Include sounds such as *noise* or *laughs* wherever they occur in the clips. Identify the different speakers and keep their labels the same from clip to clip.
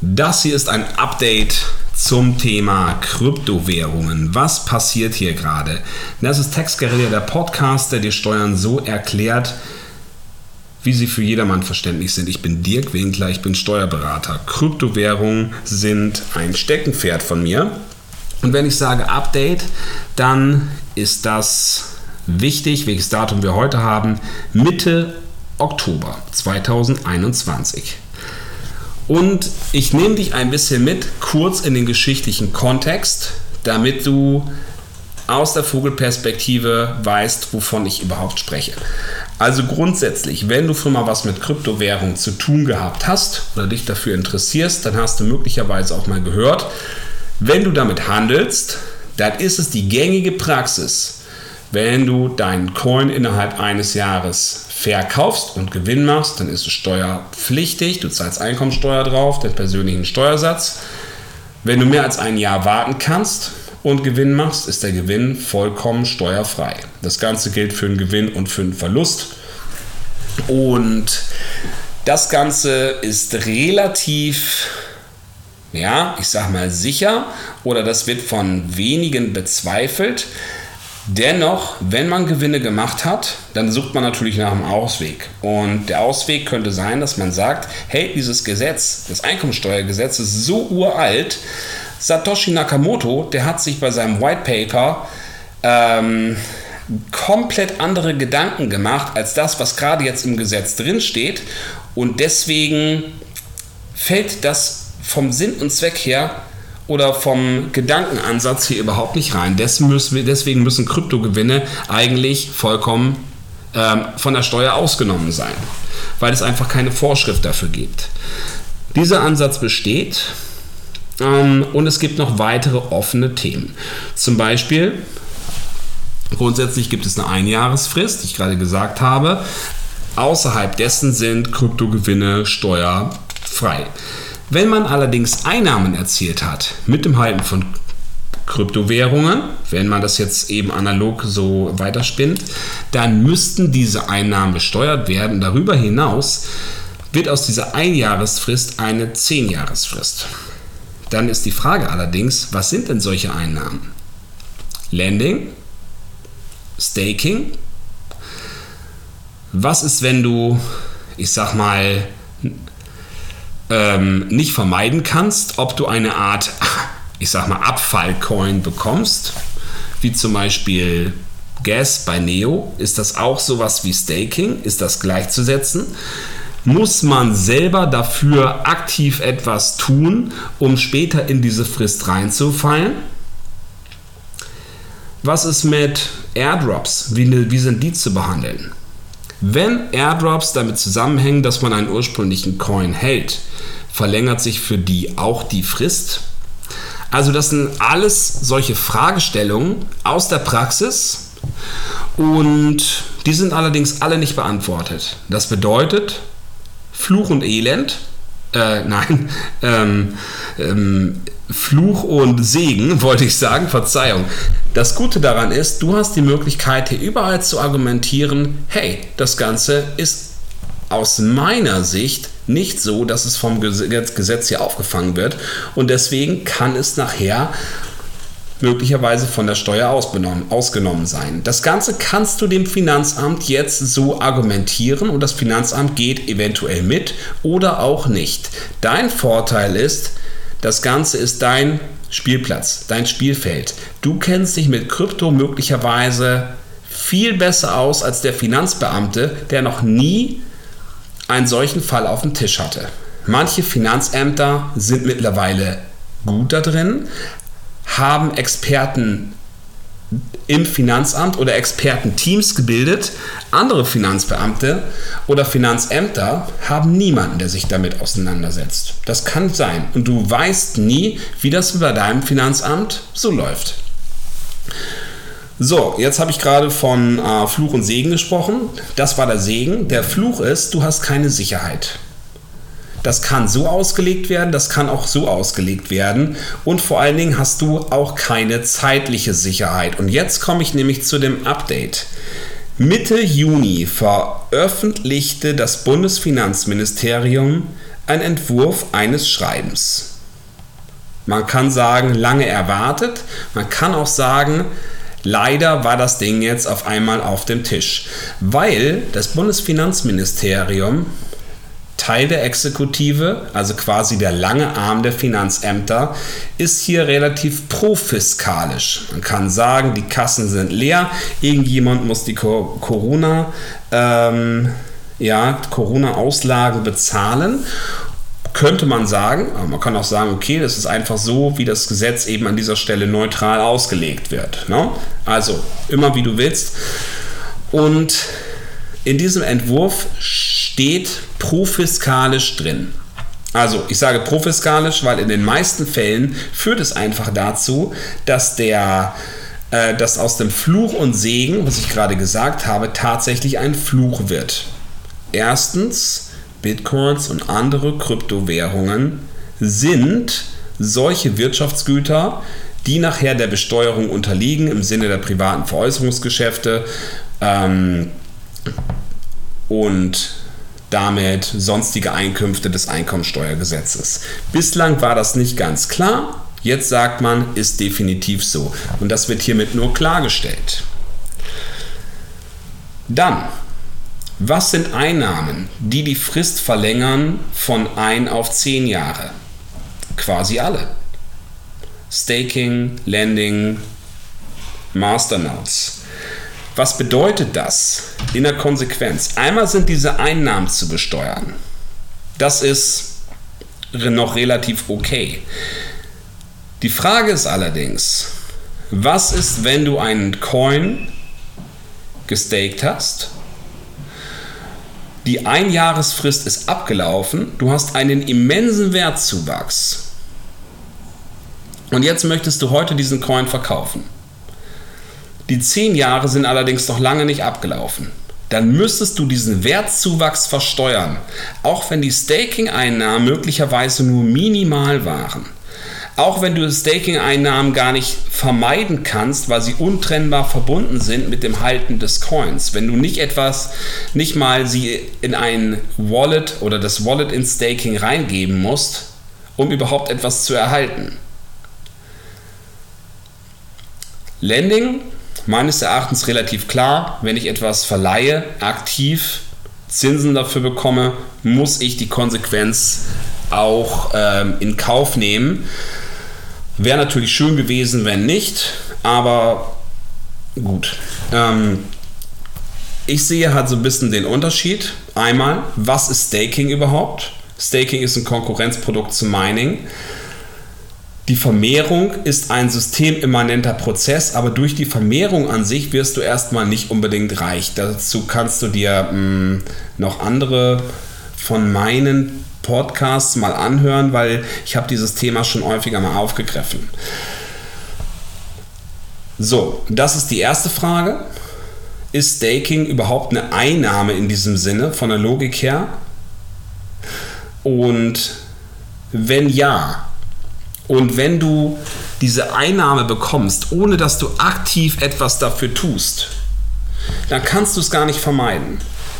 Speaker 1: Das hier ist ein Update zum Thema Kryptowährungen. Was passiert hier gerade? Das ist Textguerilla, der Podcast, der dir Steuern so erklärt, wie sie für jedermann verständlich sind. Ich bin Dirk Winkler, ich bin Steuerberater. Kryptowährungen sind ein Steckenpferd von mir. Und wenn ich sage Update, dann ist das wichtig, welches Datum wir heute haben, Mitte Oktober 2021. Und ich nehme dich ein bisschen mit, kurz in den geschichtlichen Kontext, damit du aus der Vogelperspektive weißt, wovon ich überhaupt spreche. Also grundsätzlich, wenn du schon mal was mit Kryptowährung zu tun gehabt hast oder dich dafür interessierst, dann hast du möglicherweise auch mal gehört, wenn du damit handelst, dann ist es die gängige Praxis, wenn du deinen Coin innerhalb eines Jahres verkaufst und Gewinn machst, dann ist es steuerpflichtig. Du zahlst Einkommensteuer drauf, den persönlichen Steuersatz. Wenn du mehr als ein Jahr warten kannst und Gewinn machst, ist der Gewinn vollkommen steuerfrei. Das Ganze gilt für einen Gewinn und für einen Verlust. Und das Ganze ist relativ ja, ich sag mal sicher oder das wird von wenigen bezweifelt. Dennoch, wenn man Gewinne gemacht hat, dann sucht man natürlich nach einem Ausweg. Und der Ausweg könnte sein, dass man sagt, hey, dieses Gesetz, das Einkommensteuergesetz ist so uralt. Satoshi Nakamoto, der hat sich bei seinem White Paper ähm, komplett andere Gedanken gemacht als das, was gerade jetzt im Gesetz drin steht. Und deswegen fällt das vom Sinn und Zweck her oder vom Gedankenansatz hier überhaupt nicht rein. Deswegen müssen Kryptogewinne eigentlich vollkommen ähm, von der Steuer ausgenommen sein, weil es einfach keine Vorschrift dafür gibt. Dieser Ansatz besteht ähm, und es gibt noch weitere offene Themen. Zum Beispiel, grundsätzlich gibt es eine Einjahresfrist, die ich gerade gesagt habe. Außerhalb dessen sind Kryptogewinne steuerfrei. Wenn man allerdings Einnahmen erzielt hat mit dem Halten von Kryptowährungen, wenn man das jetzt eben analog so weiterspinnt, dann müssten diese Einnahmen besteuert werden. Darüber hinaus wird aus dieser Einjahresfrist eine Zehnjahresfrist. Dann ist die Frage allerdings, was sind denn solche Einnahmen? Landing? Staking? Was ist, wenn du, ich sag mal, ähm, nicht vermeiden kannst, ob du eine Art, *laughs* ich sag mal, Abfallcoin bekommst, wie zum Beispiel Gas bei Neo. Ist das auch sowas wie Staking? Ist das gleichzusetzen? Muss man selber dafür aktiv etwas tun, um später in diese Frist reinzufallen? Was ist mit Airdrops? Wie, wie sind die zu behandeln? Wenn Airdrops damit zusammenhängen, dass man einen ursprünglichen Coin hält, verlängert sich für die auch die Frist. Also das sind alles solche Fragestellungen aus der Praxis und die sind allerdings alle nicht beantwortet. Das bedeutet Fluch und Elend, äh, *laughs* nein, ähm, ähm, Fluch und Segen, *laughs* wollte ich sagen, Verzeihung. Das Gute daran ist, du hast die Möglichkeit, hier überall zu argumentieren, hey, das Ganze ist aus meiner Sicht nicht so, dass es vom Gesetz hier aufgefangen wird und deswegen kann es nachher möglicherweise von der Steuer ausgenommen sein. Das Ganze kannst du dem Finanzamt jetzt so argumentieren und das Finanzamt geht eventuell mit oder auch nicht. Dein Vorteil ist, das Ganze ist dein Spielplatz, dein Spielfeld. Du kennst dich mit Krypto möglicherweise viel besser aus als der Finanzbeamte, der noch nie einen solchen Fall auf dem Tisch hatte. Manche Finanzämter sind mittlerweile gut da drin, haben Experten im Finanzamt oder Expertenteams gebildet. Andere Finanzbeamte oder Finanzämter haben niemanden, der sich damit auseinandersetzt. Das kann sein. Und du weißt nie, wie das bei deinem Finanzamt so läuft. So, jetzt habe ich gerade von äh, Fluch und Segen gesprochen. Das war der Segen. Der Fluch ist, du hast keine Sicherheit. Das kann so ausgelegt werden, das kann auch so ausgelegt werden. Und vor allen Dingen hast du auch keine zeitliche Sicherheit. Und jetzt komme ich nämlich zu dem Update. Mitte Juni veröffentlichte das Bundesfinanzministerium ein Entwurf eines Schreibens. Man kann sagen, lange erwartet. Man kann auch sagen, leider war das Ding jetzt auf einmal auf dem Tisch, weil das Bundesfinanzministerium Teil der Exekutive, also quasi der lange Arm der Finanzämter, ist hier relativ profiskalisch. Man kann sagen, die Kassen sind leer, irgendjemand muss die Corona, ähm, ja, Corona-Auslagen bezahlen könnte man sagen, aber man kann auch sagen, okay, das ist einfach so, wie das Gesetz eben an dieser Stelle neutral ausgelegt wird. Ne? Also immer wie du willst. Und in diesem Entwurf steht profiskalisch drin. Also ich sage profiskalisch, weil in den meisten Fällen führt es einfach dazu, dass der äh, dass aus dem Fluch und Segen, was ich gerade gesagt habe, tatsächlich ein Fluch wird. Erstens, Bitcoins und andere Kryptowährungen sind solche Wirtschaftsgüter, die nachher der Besteuerung unterliegen im Sinne der privaten Veräußerungsgeschäfte ähm, und damit sonstige Einkünfte des Einkommensteuergesetzes. Bislang war das nicht ganz klar. Jetzt sagt man, ist definitiv so. Und das wird hiermit nur klargestellt. Dann was sind Einnahmen, die die Frist verlängern von 1 auf 10 Jahre? Quasi alle. Staking, Lending, Masternodes. Was bedeutet das in der Konsequenz? Einmal sind diese Einnahmen zu besteuern. Das ist noch relativ okay. Die Frage ist allerdings, was ist, wenn du einen Coin gestaked hast die Einjahresfrist ist abgelaufen, du hast einen immensen Wertzuwachs. Und jetzt möchtest du heute diesen Coin verkaufen. Die 10 Jahre sind allerdings noch lange nicht abgelaufen. Dann müsstest du diesen Wertzuwachs versteuern, auch wenn die Staking-Einnahmen möglicherweise nur minimal waren auch wenn du Staking-Einnahmen gar nicht vermeiden kannst, weil sie untrennbar verbunden sind mit dem Halten des Coins. Wenn du nicht etwas, nicht mal sie in ein Wallet oder das Wallet in Staking reingeben musst, um überhaupt etwas zu erhalten. Lending, meines Erachtens relativ klar, wenn ich etwas verleihe, aktiv Zinsen dafür bekomme, muss ich die Konsequenz auch ähm, in Kauf nehmen. Wäre natürlich schön gewesen, wenn nicht, aber gut. Ähm, ich sehe halt so ein bisschen den Unterschied. Einmal, was ist Staking überhaupt? Staking ist ein Konkurrenzprodukt zu Mining. Die Vermehrung ist ein systemimmanenter Prozess, aber durch die Vermehrung an sich wirst du erstmal nicht unbedingt reich. Dazu kannst du dir mh, hm, noch andere von meinen Podcasts mal anhören, weil ich habe dieses Thema schon häufiger mal aufgegriffen. So, das ist die erste Frage. Ist Staking überhaupt eine Einnahme in diesem Sinne, von der Logik her? Und wenn ja, und wenn du diese Einnahme bekommst, ohne dass du aktiv etwas dafür tust, dann kannst du es gar nicht vermeiden.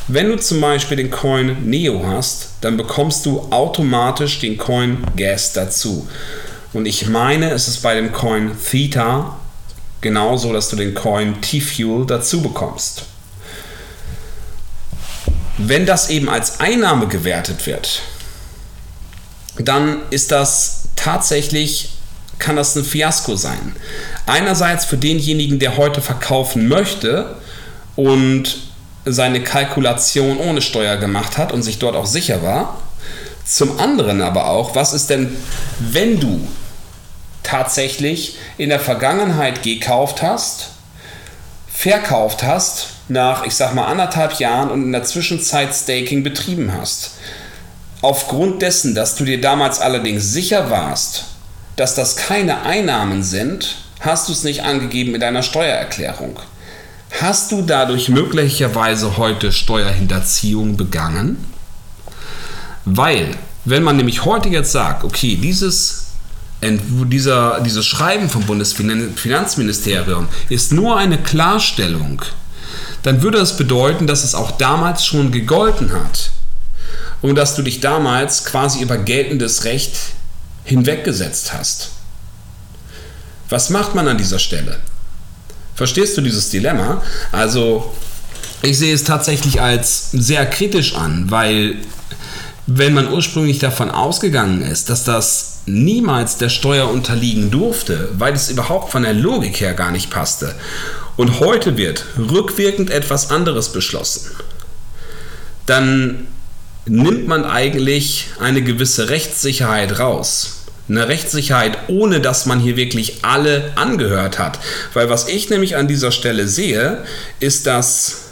Speaker 1: Wenn du zum Beispiel den Coin Neo hast, dann bekommst du automatisch den Coin Gas dazu. Und ich meine, es ist bei dem Coin Theta genauso, dass du den Coin T-Fuel dazu bekommst. Wenn das eben als Einnahme gewertet wird, dann ist das tatsächlich, kann das ein Fiasko sein. Einerseits für denjenigen, der heute verkaufen möchte und seine Kalkulation ohne Steuer gemacht hat und sich dort auch sicher war. Zum anderen aber auch, was ist denn, wenn du tatsächlich in der Vergangenheit gekauft hast, verkauft hast, nach, ich sag mal, anderthalb Jahren und in der Zwischenzeit Staking betrieben hast. Aufgrund dessen, dass du dir damals allerdings sicher warst, dass das keine Einnahmen sind, hast du es nicht angegeben in deiner Steuererklärung. Hast du dadurch möglicherweise heute Steuerhinterziehung begangen? Weil, wenn man nämlich heute jetzt sagt, okay, dieses, dieser, dieses Schreiben vom Bundesfinanzministerium ist nur eine Klarstellung, dann würde das bedeuten, dass es auch damals schon gegolten hat. Und dass du dich damals quasi über geltendes Recht hinweggesetzt hast. Was macht man an dieser Stelle? Verstehst du dieses Dilemma? Also, ich sehe es tatsächlich als sehr kritisch an, weil wenn man ursprünglich davon ausgegangen ist, dass das niemals der Steuer unterliegen durfte, weil es überhaupt von der Logik her gar nicht passte, und heute wird rückwirkend etwas anderes beschlossen, dann nimmt man eigentlich eine gewisse Rechtssicherheit raus eine Rechtssicherheit, ohne dass man hier wirklich alle angehört hat. Weil was ich nämlich an dieser Stelle sehe, ist, dass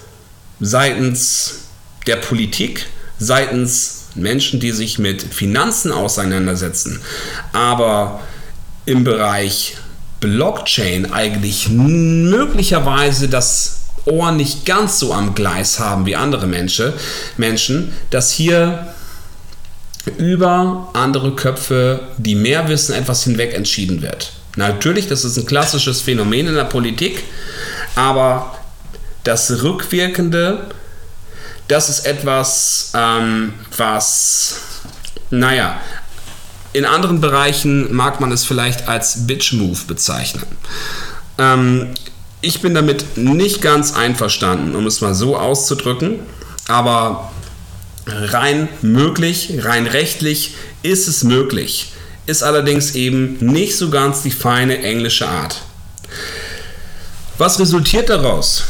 Speaker 1: seitens der Politik, seitens Menschen, die sich mit Finanzen auseinandersetzen, aber im Bereich Blockchain eigentlich möglicherweise das Ohr nicht ganz so am Gleis haben wie andere Menschen, Menschen dass hier über andere Köpfe, die mehr wissen, etwas hinweg entschieden wird. Natürlich, das ist ein klassisches Phänomen in der Politik, aber das Rückwirkende, das ist etwas, ähm, was, naja, in anderen Bereichen mag man es vielleicht als Bitch-Move bezeichnen. Ähm, ich bin damit nicht ganz einverstanden, um es mal so auszudrücken, aber rein möglich, rein rechtlich ist es möglich, ist allerdings eben nicht so ganz die feine englische Art. Was resultiert daraus?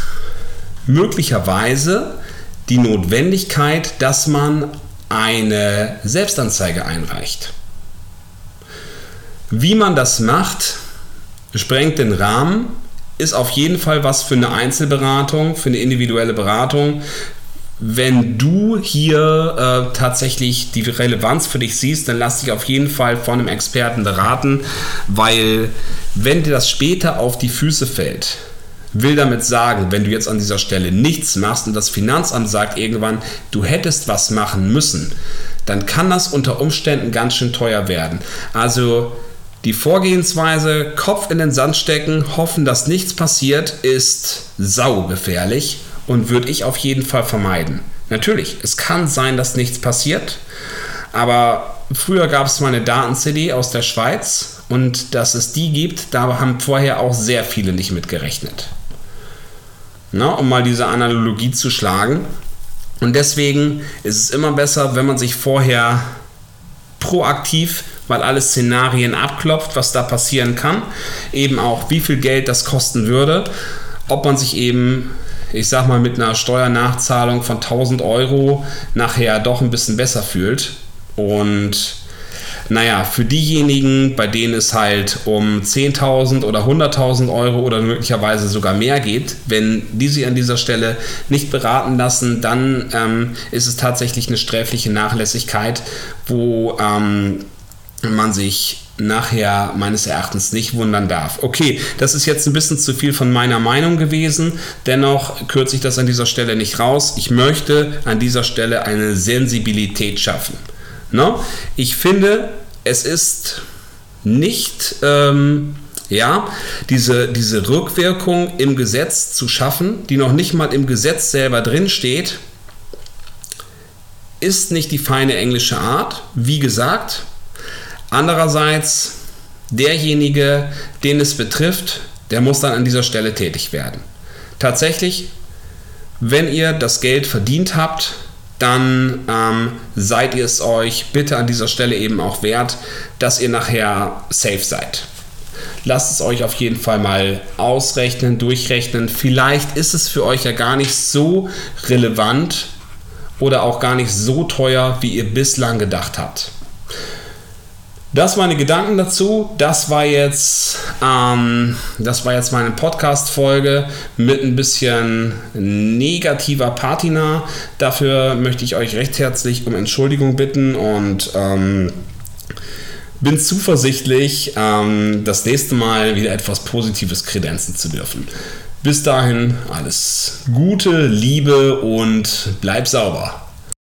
Speaker 1: Möglicherweise die Notwendigkeit, dass man eine Selbstanzeige einreicht. Wie man das macht, sprengt den Rahmen, ist auf jeden Fall was für eine Einzelberatung, für eine individuelle Beratung, wenn du hier äh, tatsächlich die Relevanz für dich siehst, dann lass dich auf jeden Fall von einem Experten beraten, weil wenn dir das später auf die Füße fällt, will damit sagen, wenn du jetzt an dieser Stelle nichts machst und das Finanzamt sagt irgendwann, du hättest was machen müssen, dann kann das unter Umständen ganz schön teuer werden. Also die Vorgehensweise, Kopf in den Sand stecken, hoffen, dass nichts passiert, ist saugefährlich und würde ich auf jeden Fall vermeiden. Natürlich, es kann sein, dass nichts passiert, aber früher gab es mal eine Daten-CD aus der Schweiz und dass es die gibt, da haben vorher auch sehr viele nicht mit gerechnet. Na, um mal diese Analogie zu schlagen. Und deswegen ist es immer besser, wenn man sich vorher proaktiv mal alle Szenarien abklopft, was da passieren kann. Eben auch, wie viel Geld das kosten würde. Ob man sich eben ich sag mal, mit einer Steuernachzahlung von 1000 Euro nachher doch ein bisschen besser fühlt. Und naja, für diejenigen, bei denen es halt um 10.000 oder 100.000 Euro oder möglicherweise sogar mehr geht, wenn die sich an dieser Stelle nicht beraten lassen, dann ähm, ist es tatsächlich eine sträfliche Nachlässigkeit, wo ähm, man sich nachher meines Erachtens nicht wundern darf. Okay, das ist jetzt ein bisschen zu viel von meiner Meinung gewesen. Dennoch kürze ich das an dieser Stelle nicht raus. Ich möchte an dieser Stelle eine Sensibilität schaffen. No? Ich finde, es ist nicht, ähm, ja, diese, diese Rückwirkung im Gesetz zu schaffen, die noch nicht mal im Gesetz selber drin steht, ist nicht die feine englische Art. Wie gesagt, Andererseits, derjenige, den es betrifft, der muss dann an dieser Stelle tätig werden. Tatsächlich, wenn ihr das Geld verdient habt, dann ähm, seid ihr es euch bitte an dieser Stelle eben auch wert, dass ihr nachher safe seid. Lasst es euch auf jeden Fall mal ausrechnen, durchrechnen. Vielleicht ist es für euch ja gar nicht so relevant oder auch gar nicht so teuer, wie ihr bislang gedacht habt. Das meine Gedanken dazu. Das war jetzt, ähm, das war jetzt meine Podcast-Folge mit ein bisschen negativer Patina. Dafür möchte ich euch recht herzlich um Entschuldigung bitten und ähm, bin zuversichtlich, ähm, das nächste Mal wieder etwas Positives kredenzen zu dürfen. Bis dahin alles Gute, Liebe und bleib sauber.